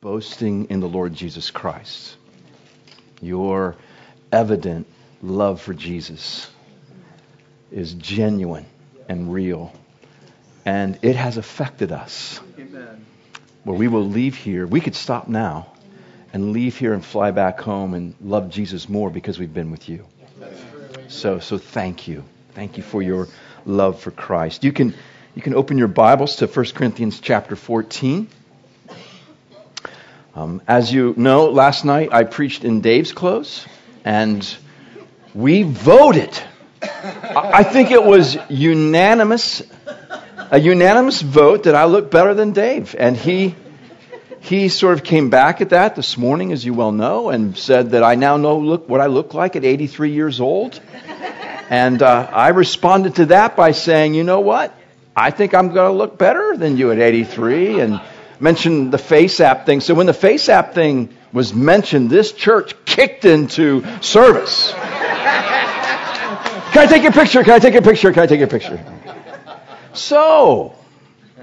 boasting in the Lord Jesus Christ. Your evident love for Jesus is genuine and real, and it has affected us. Amen. Where we will leave here, we could stop now and leave here and fly back home and love Jesus more because we've been with you. So, so thank you. Thank you for your love for Christ. You can, you can open your Bibles to 1 Corinthians chapter 14. Um, as you know, last night I preached in Dave's clothes, and we voted. I think it was unanimous, a unanimous vote that I look better than Dave, and he he sort of came back at that this morning, as you well know, and said that I now know look what I look like at 83 years old. And uh, I responded to that by saying, you know what? I think I'm going to look better than you at 83, and mentioned the FaceApp thing. So when the FaceApp thing was mentioned, this church kicked into service. Can I take your picture? Can I take your picture? Can I take your picture? So,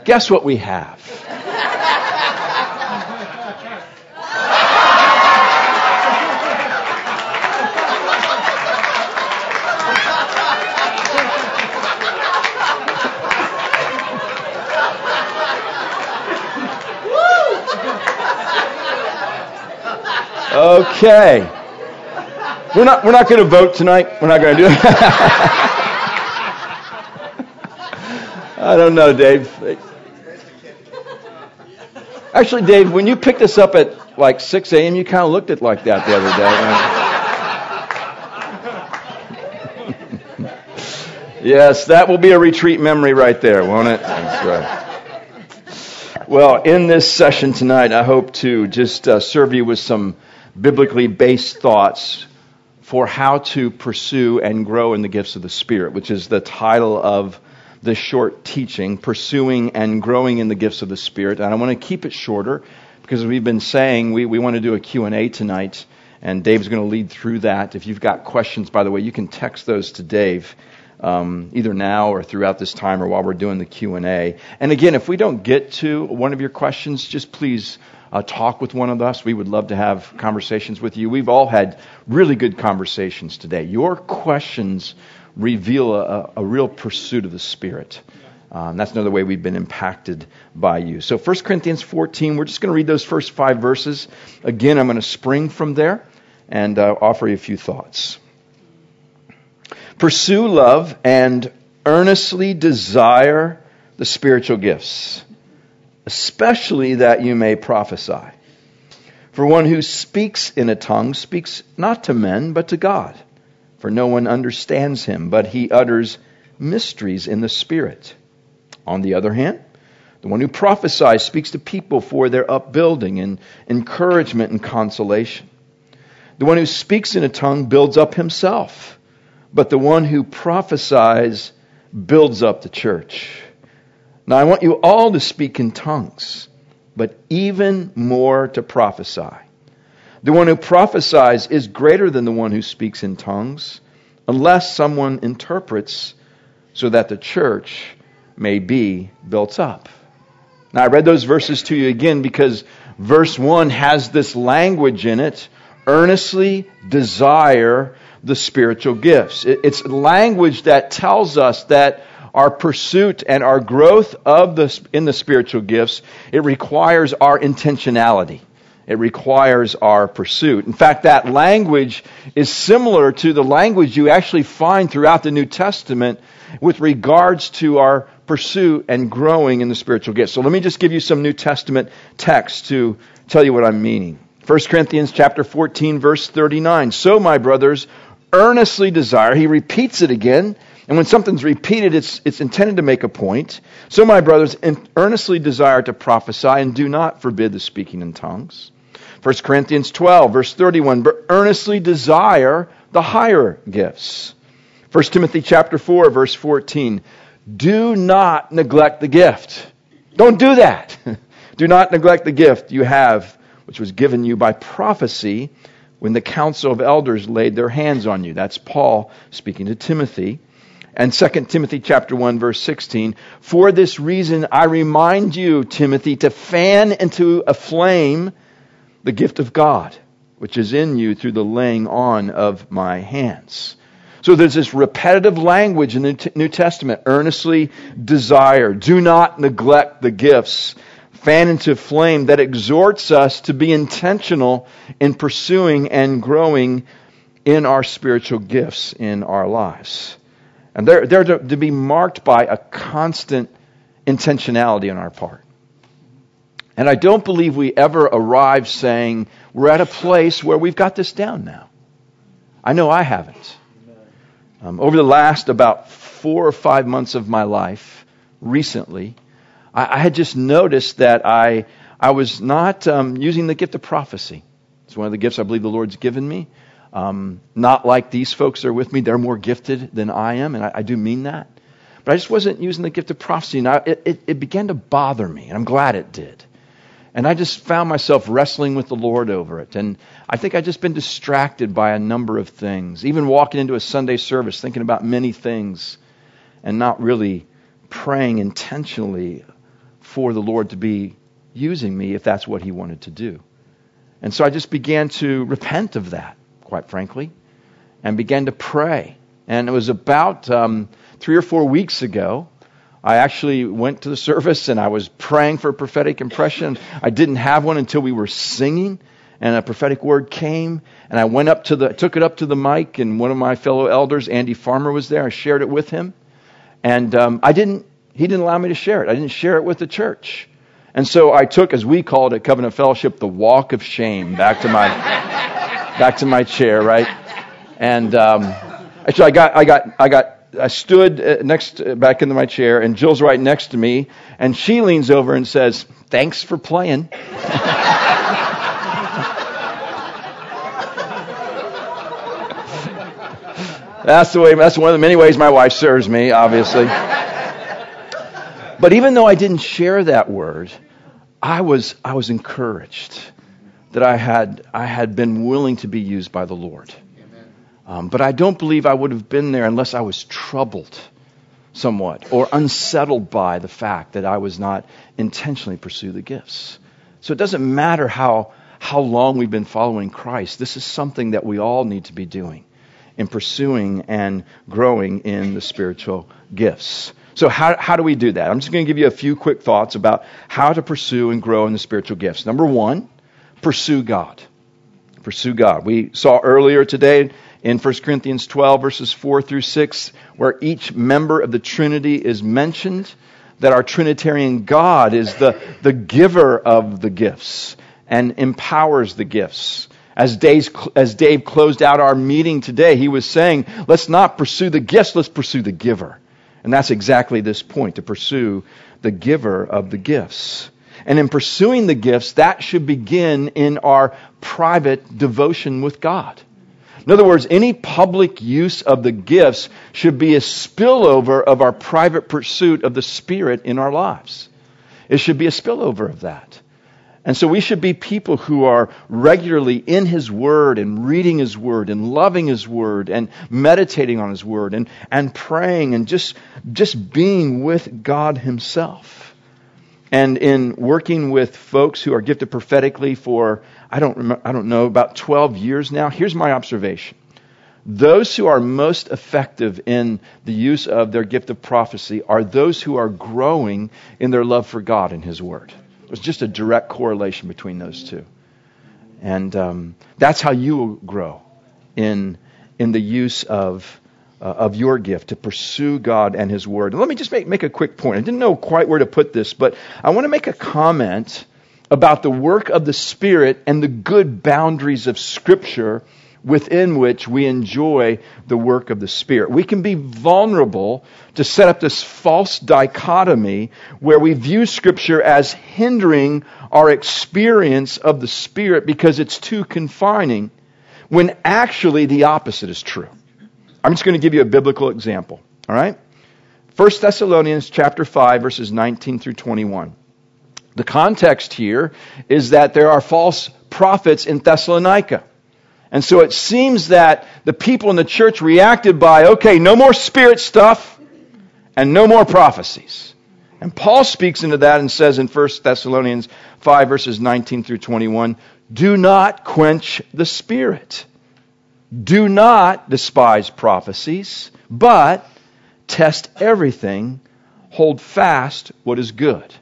guess what we have? Okay. We're not, we're not going to vote tonight. We're not going to do it. I don't know, Dave. Actually, Dave, when you picked us up at like 6 a.m., you kind of looked at like that the other day. yes, that will be a retreat memory right there, won't it? That's right. Well, in this session tonight, I hope to just uh, serve you with some biblically based thoughts for how to pursue and grow in the gifts of the Spirit, which is the title of this short teaching, Pursuing and Growing in the Gifts of the Spirit. And I want to keep it shorter because we've been saying we, we want to do a Q&A tonight, and Dave's going to lead through that. If you've got questions, by the way, you can text those to Dave. Um, either now or throughout this time or while we're doing the q&a and again if we don't get to one of your questions just please uh, talk with one of us. We would love to have conversations with you. We've all had really good conversations today. Your questions reveal a, a real pursuit of the Spirit. Um, that's another way we've been impacted by you. So 1 Corinthians 14, we're just going to read those first five verses. Again, I'm going to spring from there and uh, offer you a few thoughts. Pursue love and earnestly desire the spiritual gifts especially that you may prophesy. For one who speaks in a tongue speaks not to men, but to God. For no one understands him, but he utters mysteries in the Spirit. On the other hand, the one who prophesies speaks to people for their upbuilding and encouragement and consolation. The one who speaks in a tongue builds up himself, but the one who prophesies builds up the church. Now I want you all to speak in tongues, but even more to prophesy. The one who prophesies is greater than the one who speaks in tongues, unless someone interprets so that the church may be built up. Now I read those verses to you again because verse 1 has this language in it earnestly desire the spiritual gifts. It's language that tells us that our pursuit and our growth of the, in the spiritual gifts, it requires our intentionality. It requires our pursuit. In fact, that language is similar to the language you actually find throughout the New Testament with regards to our pursuit and growing in the spiritual gifts. So let me just give you some New Testament text to tell you what I'm meaning. 1 Corinthians chapter 14 verse 39. So my brothers earnestly desire, he repeats it again, and when something's repeated, it's, it's intended to make a point. So, my brothers, earnestly desire to prophesy and do not forbid the speaking in tongues. 1 Corinthians 12, verse 31, but earnestly desire the higher gifts. 1 Timothy chapter 4, verse 14, do not neglect the gift. Don't do that. do not neglect the gift you have, which was given you by prophecy when the council of elders laid their hands on you. That's Paul speaking to Timothy and 2 Timothy chapter 1 verse 16, for this reason I remind you, Timothy, to fan into a flame the gift of God, which is in you through the laying on of my hands. So there's this repetitive language in the New Testament earnestly desire, do not neglect the gifts, fan into flame, that exhorts us to be intentional in pursuing and growing in our spiritual gifts in our lives. And they're, they're to, to be marked by a constant intentionality on our part. And I don't believe we ever arrive saying, we're at a place where we've got this down now. I know I haven't. Um, over the last about four or five months of my life, recently, I, I had just noticed that I, I was not um, using the gift of prophecy. It's one of the gifts I believe the Lord's given me. Um, not like these folks are with me. They're more gifted than I am, and I, I do mean that. But I just wasn't using the gift of prophecy, and I, it, it, it began to bother me, and I'm glad it did. And I just found myself wrestling with the Lord over it. And I think I've just been distracted by a number of things. Even walking into a Sunday service, thinking about many things, and not really praying intentionally for the Lord to be using me if that's what He wanted to do. And so I just began to repent of that, quite frankly, and began to pray. And it was about um, three or four weeks ago I actually went to the service and I was praying for a prophetic impression. I didn't have one until we were singing and a prophetic word came and I went up to the took it up to the mic and one of my fellow elders, Andy Farmer, was there. I shared it with him, and um, I didn't. He didn't allow me to share it. I didn't share it with the church, and so I took, as we called it, Covenant Fellowship, the walk of shame back to my back to my chair, right? And um, actually, I got I got I got I stood uh, next uh, back into my chair, and Jill's right next to me, and she leans over and says, "Thanks for playing." that's the way. That's one of the many ways my wife serves me, obviously. but even though I didn't share that word, I was I was encouraged that I had I had been willing to be used by the Lord. Um, but I don't believe I would have been there unless I was troubled somewhat or unsettled by the fact that I was not intentionally pursue the gifts. So it doesn't matter how, how long we've been following Christ. This is something that we all need to be doing in pursuing and growing in the spiritual gifts. So how, how do we do that? I'm just going to give you a few quick thoughts about how to pursue and grow in the spiritual gifts. Number one, pursue God. Pursue God. We saw earlier today in 1 Corinthians 12, verses 4 through 6, where each member of the Trinity is mentioned, that our Trinitarian God is the, the giver of the gifts and empowers the gifts. As, Dave, as Dave closed out our meeting today, he was saying, let's not pursue the gifts, let's pursue the giver. And that's exactly this point, to pursue the giver of the gifts. And in pursuing the gifts, that should begin in our private devotion with God. In other words, any public use of the gifts should be a spillover of our private pursuit of the Spirit in our lives. It should be a spillover of that. And so we should be people who are regularly in His Word and reading His Word and loving His Word and meditating on His Word and, and praying and just, just being with God Himself. And in working with folks who are gifted prophetically for I don't, remember, I don't know, about 12 years now. Here's my observation. Those who are most effective in the use of their gift of prophecy are those who are growing in their love for God and His Word. There's just a direct correlation between those two. And um, that's how you will grow in, in the use of, uh, of your gift to pursue God and His Word. And let me just make, make a quick point. I didn't know quite where to put this, but I want to make a comment about the work of the Spirit and the good boundaries of Scripture within which we enjoy the work of the Spirit. We can be vulnerable to set up this false dichotomy where we view Scripture as hindering our experience of the Spirit because it's too confining, when actually the opposite is true. I'm just going to give you a biblical example. All right? 1 Thessalonians chapter 5 verses 19 through 21. The context here is that there are false prophets in Thessalonica. And so it seems that the people in the church reacted by, okay, no more spirit stuff and no more prophecies. And Paul speaks into that and says in 1 Thessalonians 5, verses 19 through 21, do not quench the spirit. Do not despise prophecies, but test everything, hold fast what is good.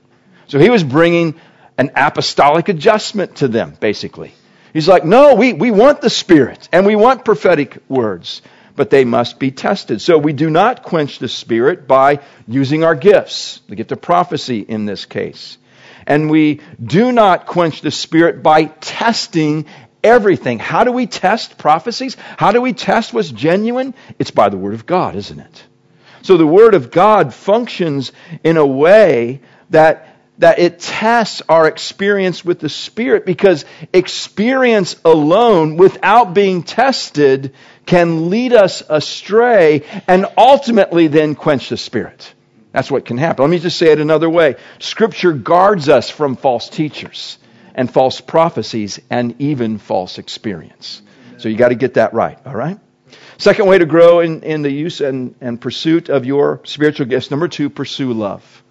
So he was bringing an apostolic adjustment to them, basically. He's like, no, we, we want the Spirit and we want prophetic words, but they must be tested. So we do not quench the Spirit by using our gifts, the gift of prophecy in this case. And we do not quench the Spirit by testing everything. How do we test prophecies? How do we test what's genuine? It's by the Word of God, isn't it? So the Word of God functions in a way that that it tests our experience with the Spirit because experience alone, without being tested, can lead us astray and ultimately then quench the Spirit. That's what can happen. Let me just say it another way. Scripture guards us from false teachers and false prophecies and even false experience. So you got to get that right, all right? Second way to grow in, in the use and, and pursuit of your spiritual gifts. Number two, pursue love.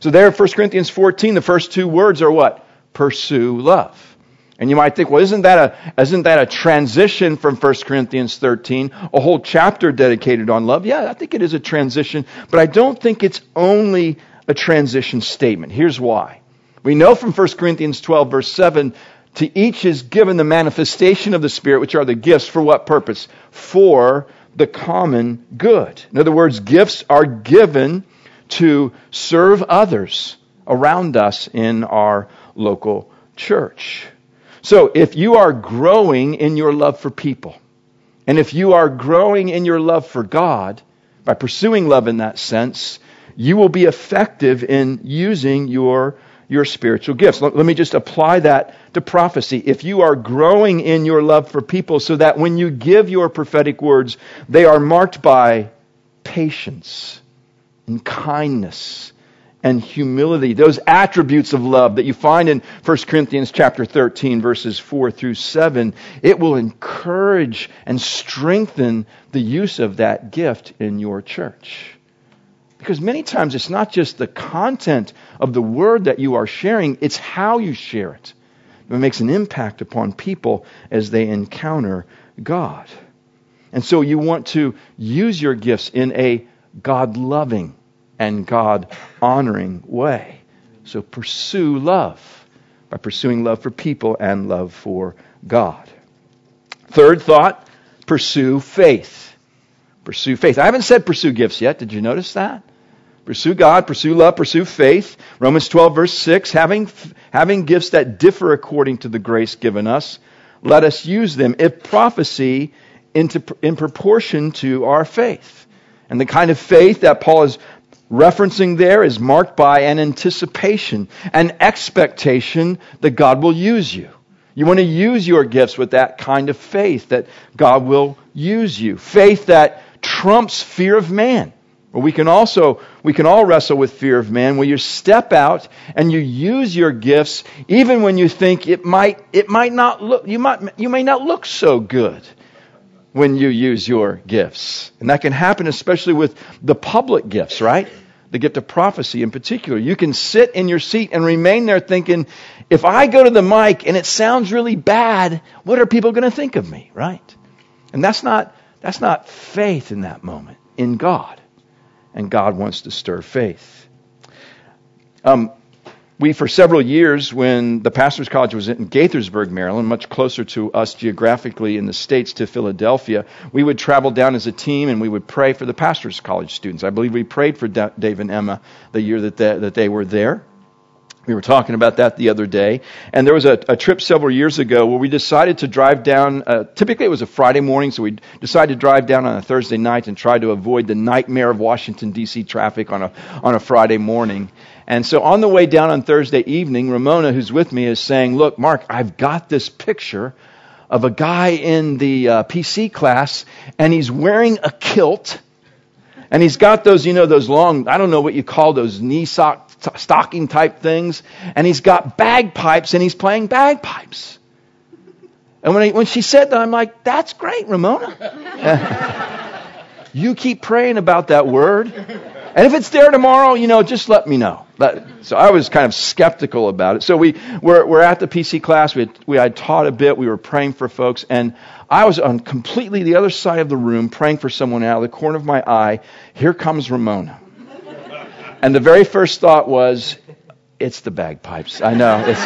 So there, in 1 Corinthians 14, the first two words are what? Pursue love. And you might think, well, isn't that a, isn't that a transition from 1 Corinthians 13, a whole chapter dedicated on love? Yeah, I think it is a transition, but I don't think it's only a transition statement. Here's why. We know from 1 Corinthians 12, verse 7, to each is given the manifestation of the Spirit, which are the gifts, for what purpose? For the common good. In other words, gifts are given to serve others around us in our local church. So if you are growing in your love for people, and if you are growing in your love for God, by pursuing love in that sense, you will be effective in using your your spiritual gifts. Let, me just apply that to prophecy. If you are growing in your love for people so that when you give your prophetic words, they are marked by patience and kindness and humility, those attributes of love that you find in 1 Corinthians chapter 13 verses 4 through 7, it will encourage and strengthen the use of that gift in your church. Because many times it's not just the content of the word that you are sharing, it's how you share it. It makes an impact upon people as they encounter God. And so you want to use your gifts in a God loving and God honoring way. So pursue love by pursuing love for people and love for God. Third thought, pursue faith. Pursue faith. I haven't said pursue gifts yet. Did you notice that? Pursue God, pursue love, pursue faith. Romans 12, verse 6 having, having gifts that differ according to the grace given us, let us use them, if prophecy, into, in proportion to our faith. And the kind of faith that Paul is referencing there is marked by an anticipation, an expectation that God will use you. You want to use your gifts with that kind of faith that God will use you. Faith that trumps fear of man. Or we can also, we can all wrestle with fear of man where you step out and you use your gifts even when you think it might, it might not look, you might, you may not look so good when you use your gifts. And that can happen especially with the public gifts, right? The gift of prophecy in particular. You can sit in your seat and remain there thinking, if I go to the mic and it sounds really bad, what are people going to think of me, right? And that's not, that's not faith in that moment in God and God wants to stir faith. Um, we, for several years, when the Pastor's College was in Gaithersburg, Maryland, much closer to us geographically in the States to Philadelphia, we would travel down as a team and we would pray for the Pastor's College students. I believe we prayed for Dave and Emma the year that they, that they were there. We were talking about that the other day. And there was a, a trip several years ago where we decided to drive down, uh, typically it was a Friday morning, so we decided to drive down on a Thursday night and try to avoid the nightmare of Washington, D.C. traffic on a, on a Friday morning. And so on the way down on Thursday evening, Ramona, who's with me, is saying, Look, Mark, I've got this picture of a guy in the uh, PC class, and he's wearing a kilt. And he's got those, you know, those long, I don't know what you call those knee sock stocking type things, and he's got bagpipes and he's playing bagpipes. And when, he, when she said that, I'm like, that's great, Ramona. you keep praying about that word. And if it's there tomorrow, you know, just let me know. So I was kind of skeptical about it. So we were, we're at the PC class. We had, we had taught a bit. We were praying for folks. And I was on completely the other side of the room praying for someone out of the corner of my eye. Here comes Ramona. And the very first thought was, it's the bagpipes. I know. It's,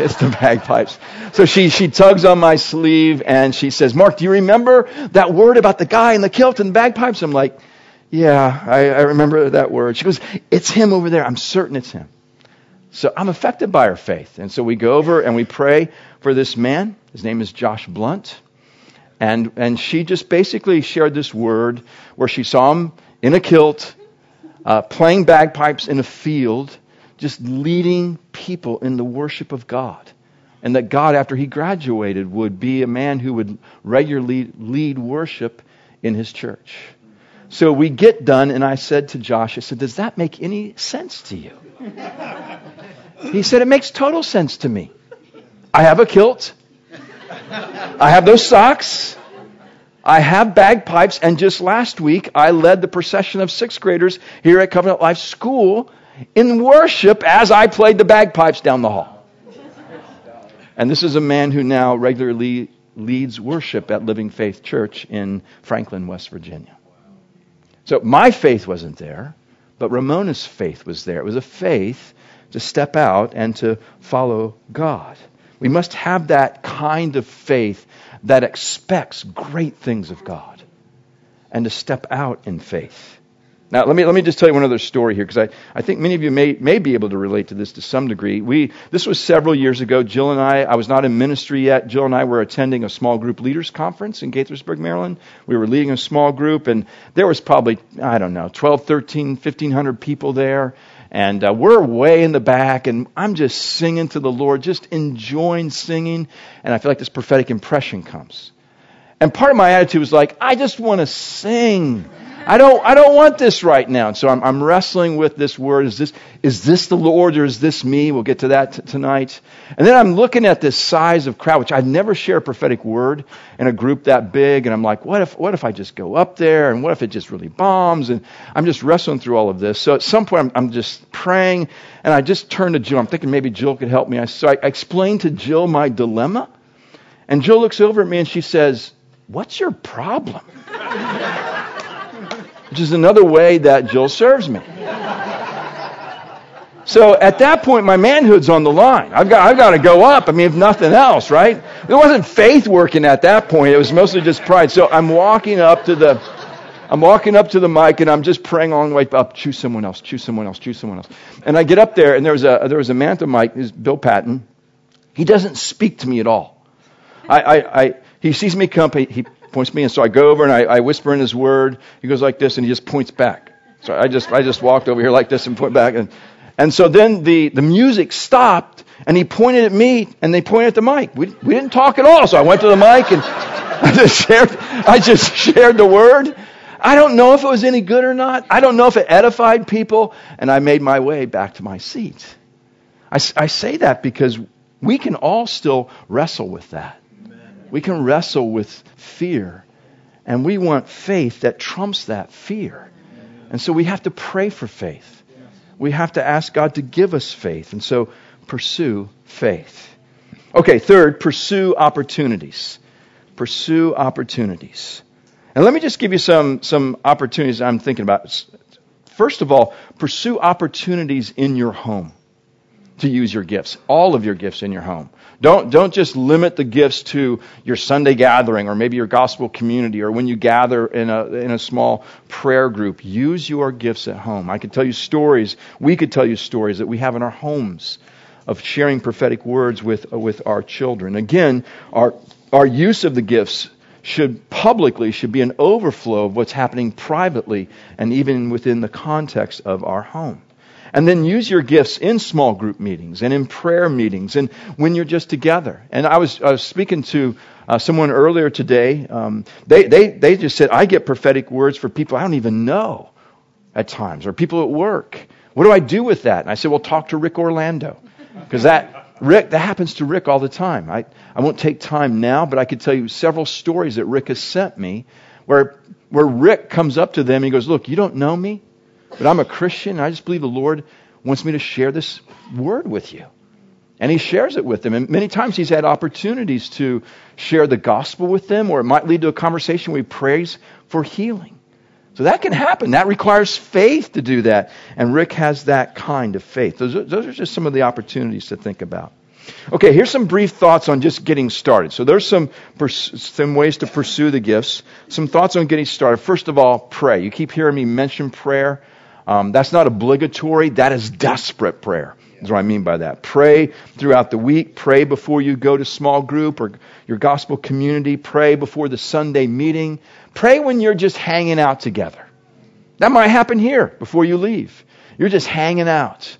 it's the bagpipes. So she, she tugs on my sleeve and she says, Mark, do you remember that word about the guy in the kilt and the bagpipes? I'm like, yeah, I, I remember that word. She goes, It's him over there. I'm certain it's him. So I'm affected by her faith. And so we go over and we pray for this man. His name is Josh Blunt. And, and she just basically shared this word where she saw him in a kilt, uh, playing bagpipes in a field, just leading people in the worship of God. And that God, after he graduated, would be a man who would regularly lead worship in his church. So we get done, and I said to Josh, I said, Does that make any sense to you? He said, It makes total sense to me. I have a kilt, I have those socks, I have bagpipes, and just last week I led the procession of sixth graders here at Covenant Life School in worship as I played the bagpipes down the hall. And this is a man who now regularly leads worship at Living Faith Church in Franklin, West Virginia. So my faith wasn't there, but Ramona's faith was there. It was a faith to step out and to follow God. We must have that kind of faith that expects great things of God and to step out in faith. Now, let me, let me just tell you one other story here, because I, I think many of you may, may be able to relate to this to some degree. We, this was several years ago. Jill and I, I was not in ministry yet. Jill and I were attending a small group leaders conference in Gaithersburg, Maryland. We were leading a small group, and there was probably, I don't know, 12, 13, 1500 people there. And uh, we're way in the back, and I'm just singing to the Lord, just enjoying singing. And I feel like this prophetic impression comes. And part of my attitude was like, I just want to sing. I don't, I don't want this right now. So I'm, I'm wrestling with this word. Is this, is this the Lord or is this me? We'll get to that t- tonight. And then I'm looking at this size of crowd, which I'd never share a prophetic word in a group that big. And I'm like, what if, what if I just go up there? And what if it just really bombs? And I'm just wrestling through all of this. So at some point I'm, I'm just praying and I just turn to Jill. I'm thinking maybe Jill could help me. I, so I, I explain to Jill my dilemma. And Jill looks over at me and she says, what's your problem? which is another way that Jill serves me. So at that point, my manhood's on the line. I've got, I've got to go up. I mean, if nothing else, right? It wasn't faith working at that point. It was mostly just pride. So I'm walking up to the, I'm walking up to the mic and I'm just praying all the way up. Choose someone else. Choose someone else. Choose someone else. And I get up there and there was a there was a man at the mic. Is Bill Patton. He doesn't speak to me at all. I, I, I he sees me come. He, he points me, and so I go over and I, I whisper in his word. He goes like this, and he just points back. So I just I just walked over here like this and point back, and and so then the the music stopped, and he pointed at me, and they pointed at the mic. We we didn't talk at all, so I went to the mic and I just shared I just shared the word. I don't know if it was any good or not. I don't know if it edified people, and I made my way back to my seat. I, I say that because we can all still wrestle with that. We can wrestle with fear. And we want faith that trumps that fear. And so we have to pray for faith. We have to ask God to give us faith. And so pursue faith. Okay, third, pursue opportunities. Pursue opportunities. And let me just give you some, some opportunities I'm thinking about. First of all, pursue opportunities in your home to use your gifts, all of your gifts in your home. Don't, don't just limit the gifts to your Sunday gathering or maybe your gospel community or when you gather in a, in a small prayer group. Use your gifts at home. I could tell you stories, we could tell you stories that we have in our homes of sharing prophetic words with, with our children. Again, our, our use of the gifts should publicly should be an overflow of what's happening privately and even within the context of our home. And then use your gifts in small group meetings and in prayer meetings and when you're just together. And I was, I was speaking to uh, someone earlier today. Um, they, they, they just said, I get prophetic words for people I don't even know at times, or people at work. What do I do with that? And I said, well, talk to Rick Orlando. Because that, Rick, that happens to Rick all the time. I, I won't take time now, but I could tell you several stories that Rick has sent me where, where Rick comes up to them and he goes, look, you don't know me, but I'm a Christian. I just believe the Lord wants me to share this word with you. And he shares it with them. And many times he's had opportunities to share the gospel with them, or it might lead to a conversation where he prays for healing. So that can happen. That requires faith to do that. And Rick has that kind of faith. Those are, those are just some of the opportunities to think about. Okay, here's some brief thoughts on just getting started. So there's some some ways to pursue the gifts. Some thoughts on getting started. First of all, pray. You keep hearing me mention prayer. Um, that's not obligatory. That is desperate prayer. That's what I mean by that. Pray throughout the week. Pray before you go to small group or your gospel community. Pray before the Sunday meeting. Pray when you're just hanging out together. That might happen here before you leave. You're just hanging out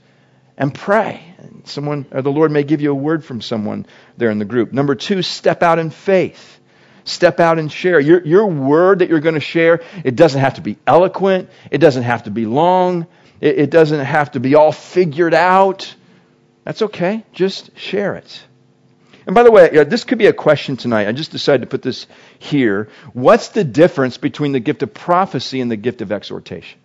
and pray. Someone, or the Lord may give you a word from someone there in the group. Number two, step out in faith. Step out and share. Your, your word that you're going to share, it doesn't have to be eloquent. It doesn't have to be long. It, it doesn't have to be all figured out. That's okay. Just share it. And by the way, this could be a question tonight. I just decided to put this here. What's the difference between the gift of prophecy and the gift of exhortation?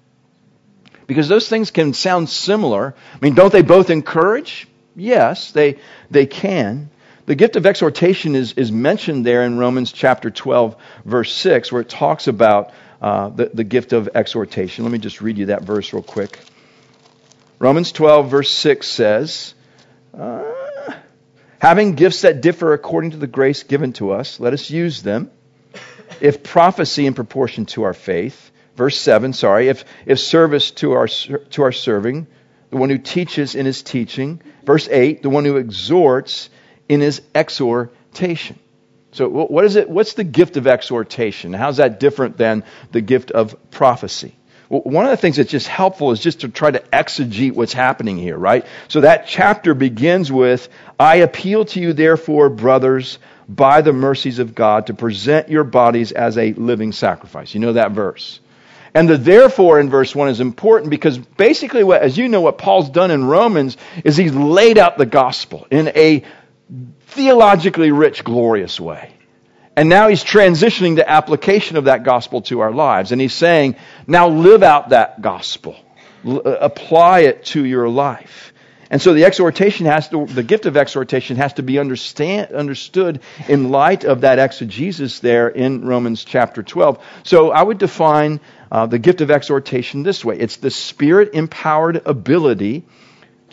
Because those things can sound similar. I mean, don't they both encourage? Yes, they, they can. The gift of exhortation is, is mentioned there in Romans chapter 12, verse 6, where it talks about uh, the, the gift of exhortation. Let me just read you that verse real quick. Romans 12, verse 6 says, uh, Having gifts that differ according to the grace given to us, let us use them. If prophecy in proportion to our faith, verse 7, sorry, if, if service to our, to our serving, the one who teaches in his teaching. Verse 8, the one who exhorts in his exhortation. So what is it? What's the gift of exhortation? How's that different than the gift of prophecy? Well, one of the things that's just helpful is just to try to exegete what's happening here, right? So that chapter begins with, I appeal to you therefore, brothers, by the mercies of God, to present your bodies as a living sacrifice. You know that verse. And the therefore in verse 1 is important because basically, what, as you know, what Paul's done in Romans is he's laid out the gospel in a theologically rich, glorious way. And now he's transitioning the application of that gospel to our lives. And he's saying, now live out that gospel. L- uh, apply it to your life. And so the exhortation has to, the gift of exhortation has to be understand, understood in light of that exegesis there in Romans chapter 12. So I would define uh, the gift of exhortation this way it's the spirit empowered ability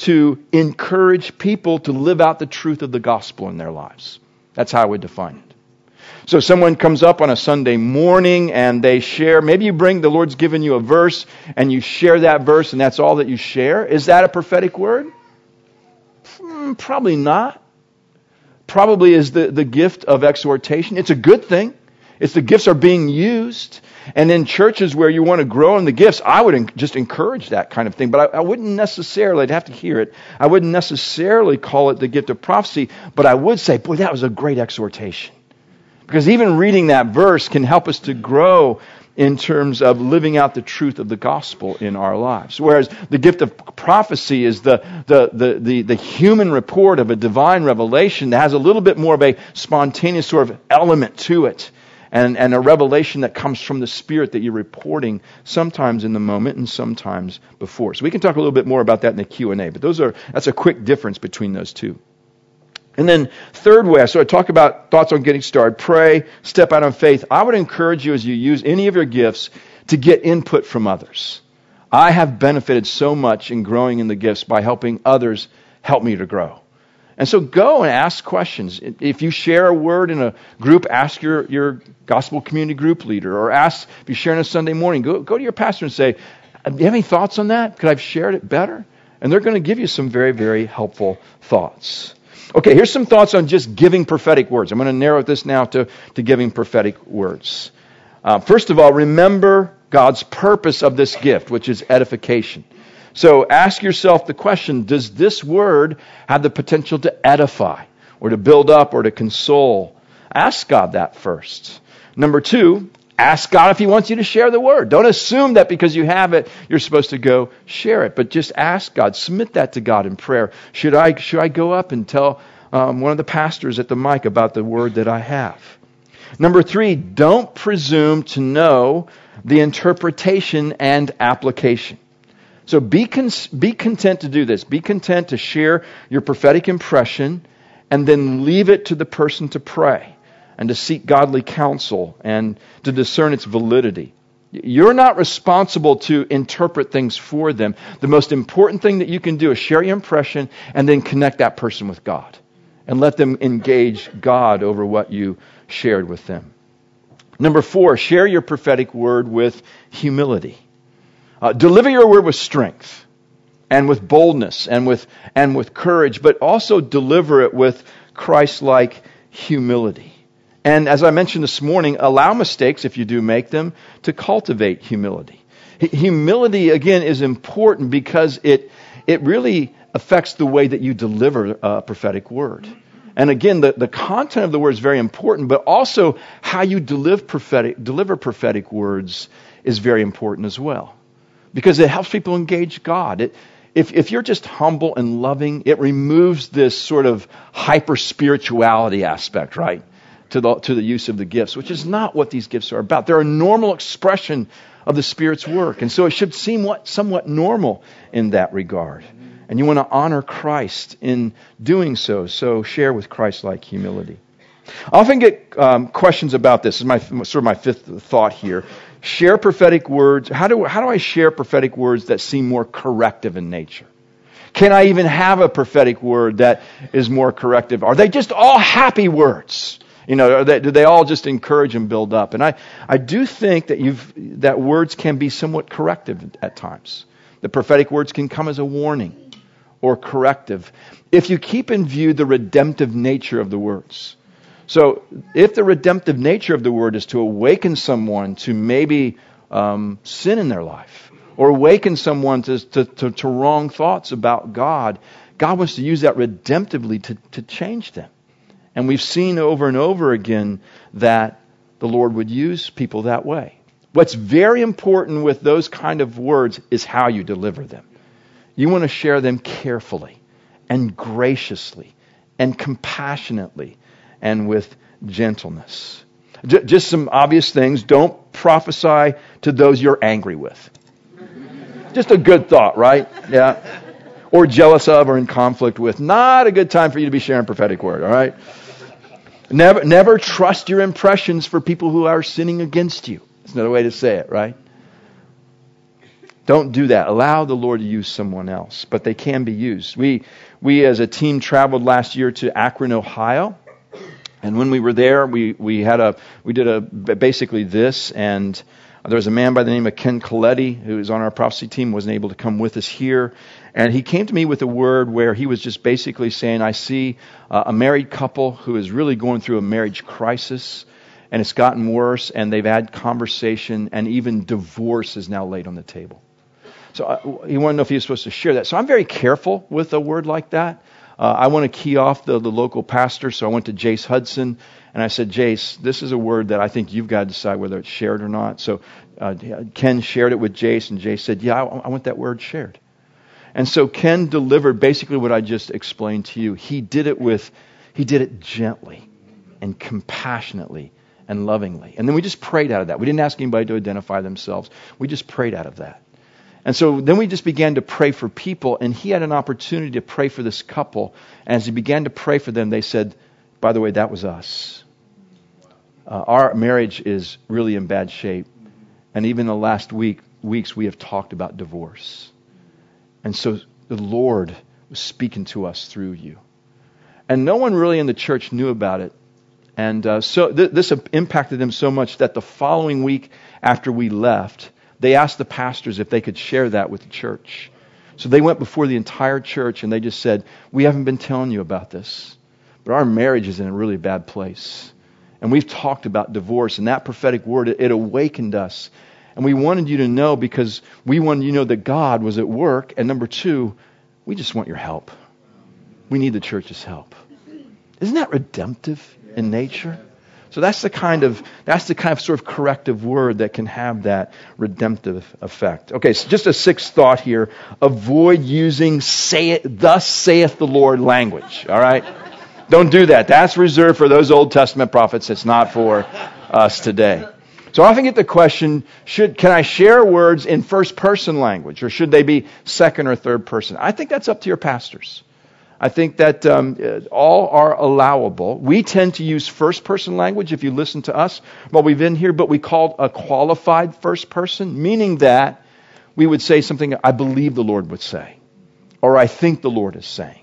to encourage people to live out the truth of the gospel in their lives. That's how I would define it. So someone comes up on a Sunday morning and they share, maybe you bring, the Lord's given you a verse and you share that verse and that's all that you share. Is that a prophetic word? Hmm, probably not. Probably is the, the gift of exhortation. It's a good thing. It's the gifts are being used. And in churches where you want to grow in the gifts, I would just encourage that kind of thing. But I, I, wouldn't necessarily, I'd have to hear it, I wouldn't necessarily call it the gift of prophecy, but I would say, boy, that was a great exhortation. Because even reading that verse can help us to grow in terms of living out the truth of the gospel in our lives. Whereas the gift of prophecy is the, the, the, the, the human report of a divine revelation that has a little bit more of a spontaneous sort of element to it and, and a revelation that comes from the Spirit that you're reporting sometimes in the moment and sometimes before. So we can talk a little bit more about that in the Q&A, but those are, that's a quick difference between those two. And then third way, so I talk about thoughts on getting started. Pray, step out on faith. I would encourage you as you use any of your gifts to get input from others. I have benefited so much in growing in the gifts by helping others help me to grow. And so go and ask questions. If you share a word in a group, ask your, your gospel community group leader, or ask if you share on a Sunday morning, go, go to your pastor and say, Do you have any thoughts on that? Could I have shared it better? And they're going to give you some very, very helpful thoughts. Okay, here's some thoughts on just giving prophetic words. I'm going to narrow this now to, to giving prophetic words. Uh, first of all, remember God's purpose of this gift, which is edification. So ask yourself the question Does this word have the potential to edify, or to build up, or to console? Ask God that first. Number two, ask God if He wants you to share the word. Don't assume that because you have it, you're supposed to go share it, but just ask God. Submit that to God in prayer. Should I, should I go up and tell um, one of the pastors at the mic about the word that I have? Number three, don't presume to know the interpretation and application. So be, con- be content to do this. Be content to share your prophetic impression and then leave it to the person to pray and to seek godly counsel and to discern its validity. You're not responsible to interpret things for them. The most important thing that you can do is share your impression and then connect that person with God and let them engage God over what you shared with them. Number four, share your prophetic word with humility. Uh, deliver your word with strength and with boldness and with, and with courage, but also deliver it with Christ like humility. And as I mentioned this morning, allow mistakes, if you do make them, to cultivate humility. Humility, again, is important because it, it really affects the way that you deliver a prophetic word. And again, the, the content of the word is very important, but also how you deliver prophetic, deliver prophetic words is very important as well. Because it helps people engage God. It, if, if you're just humble and loving, it removes this sort of hyper spirituality aspect, right? To the, to the use of the gifts, which is not what these gifts are about. They're a normal expression of the Spirit's work. And so it should seem what, somewhat normal in that regard. And you want to honor Christ in doing so. So share with Christ like humility. I often get um, questions about this. This is my, sort of my fifth thought here. Share prophetic words. How do, how do I share prophetic words that seem more corrective in nature? Can I even have a prophetic word that is more corrective? Are they just all happy words? You know, they, do they all just encourage and build up? And I, I do think that you've, that words can be somewhat corrective at times. The prophetic words can come as a warning or corrective if you keep in view the redemptive nature of the words. So, if the redemptive nature of the word is to awaken someone to maybe um, sin in their life, or awaken someone to, to, to, to, wrong thoughts about God, God wants to use that redemptively to, to change them. And we've seen over and over again that the Lord would use people that way. What's very important with those kind of words is how you deliver them. You want to share them carefully and graciously and compassionately and with gentleness. J- just some obvious things. Don't prophesy to those you're angry with. Just a good thought, right? Yeah. Or jealous of or in conflict with. Not a good time for you to be sharing prophetic word, all right? Never, never trust your impressions for people who are sinning against you. That's another way to say it, right? Don't do that. Allow the Lord to use someone else, but they can be used. We, we as a team traveled last year to Akron, Ohio. And when we were there, we, we had a, we did a, basically this, and there was a man by the name of Ken Coletti who was on our prophecy team, wasn't able to come with us here. And he came to me with a word where he was just basically saying, I see uh, a married couple who is really going through a marriage crisis, and it's gotten worse, and they've had conversation, and even divorce is now laid on the table. So uh, he wanted to know if he was supposed to share that. So I'm very careful with a word like that. Uh, I want to key off the, the local pastor, so I went to Jace Hudson and I said, Jace, this is a word that I think you've got to decide whether it's shared or not. So uh, Ken shared it with Jace, and Jace said, Yeah, I, I want that word shared. And so Ken delivered basically what I just explained to you. He did it with, he did it gently and compassionately and lovingly. And then we just prayed out of that. We didn't ask anybody to identify themselves. We just prayed out of that. And so then we just began to pray for people, and he had an opportunity to pray for this couple. And as he began to pray for them, they said, By the way, that was us. Uh, our marriage is really in bad shape. And even the last week, weeks, we have talked about divorce. And so the Lord was speaking to us through you. And no one really in the church knew about it. And uh, so th- this impacted them so much that the following week after we left, they asked the pastors if they could share that with the church. So they went before the entire church and they just said, We haven't been telling you about this, but our marriage is in a really bad place. And we've talked about divorce, and that prophetic word, it, it awakened us. And we wanted you to know because we wanted you to know that God was at work. And number two, we just want your help. We need the church's help. Isn't that redemptive in nature? So that's the kind of that's the kind of sort of corrective word that can have that redemptive effect. Okay, so just a sixth thought here: avoid using "say it, thus saith the Lord" language. All right, don't do that. That's reserved for those Old Testament prophets. It's not for us today. So I often get the question, should, can I share words in first person language or should they be second or third person? I think that's up to your pastors. I think that um, all are allowable. We tend to use first person language if you listen to us while we've been here, but we call a qualified first person, meaning that we would say something I believe the Lord would say, or I think the Lord is saying.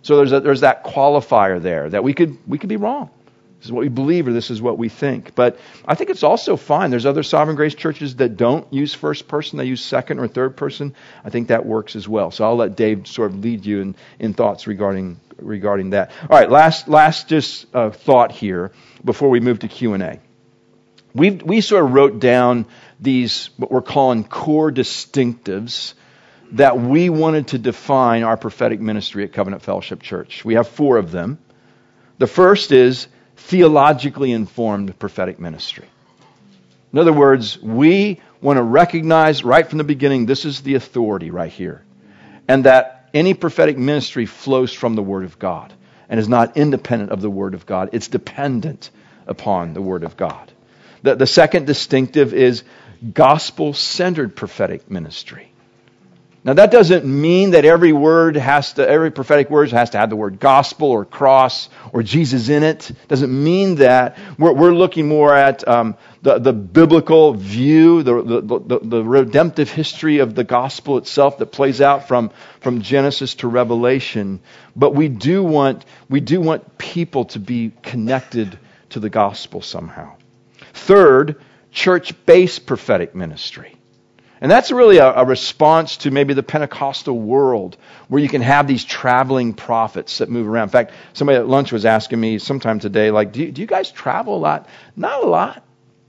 So there's, a, there's that qualifier there that we could, we could be wrong. This is what we believe or this is what we think. But I think it's also fine. There's other sovereign grace churches that don't use first person, they use second or third person. I think that works as well. So I'll let Dave sort of lead you in, in thoughts regarding regarding that. All right, last last just uh, thought here before we move to Q&A. We we sort of wrote down these what we're calling core distinctives that we wanted to define our prophetic ministry at Covenant Fellowship Church. We have four of them. The first is theologically informed prophetic ministry. In other words, we want to recognize right from the beginning this is the authority right here. And that any prophetic ministry flows from the Word of God and is not independent of the Word of God. It's dependent upon the Word of God. The, the second distinctive is gospel centered prophetic ministry. Now that doesn't mean that every word has to, every prophetic word has to have the word gospel or cross or Jesus in it. Doesn't mean that. We're, we're looking more at um, the, the biblical view, the, the, the, the redemptive history of the gospel itself that plays out from, from Genesis to Revelation. But we do want, we do want people to be connected to the gospel somehow. Third, church-based prophetic ministry. And that's really a, a, response to maybe the Pentecostal world where you can have these traveling prophets that move around. In fact, somebody at lunch was asking me sometime today, like, do you, do you guys travel a lot? Not a lot.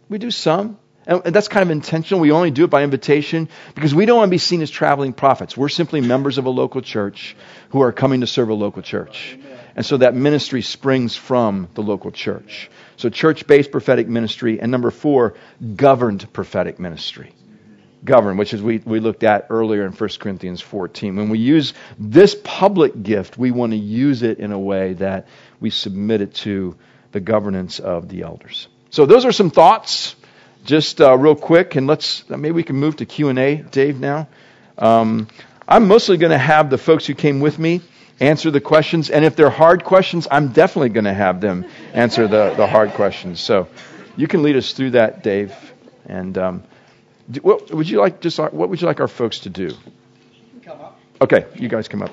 We do some. And that's kind of intentional. We only do it by invitation because we don't want to be seen as traveling prophets. We're simply members of a local church who are coming to serve a local church. And so that ministry springs from the local church. So church based prophetic ministry. And number four, governed prophetic ministry govern, which is we, we looked at earlier in 1 Corinthians 14. When we use this public gift, we want to use it in a way that we submit it to the governance of the elders. So those are some thoughts, just uh, real quick, and let's maybe we can move to Q and A, Dave. Now, um, I'm mostly going to have the folks who came with me answer the questions, and if they're hard questions, I'm definitely going to have them answer the, the hard questions. So you can lead us through that, Dave, and. Um, what would you like? Just what would you like our folks to do? Come up. Okay, you guys come up.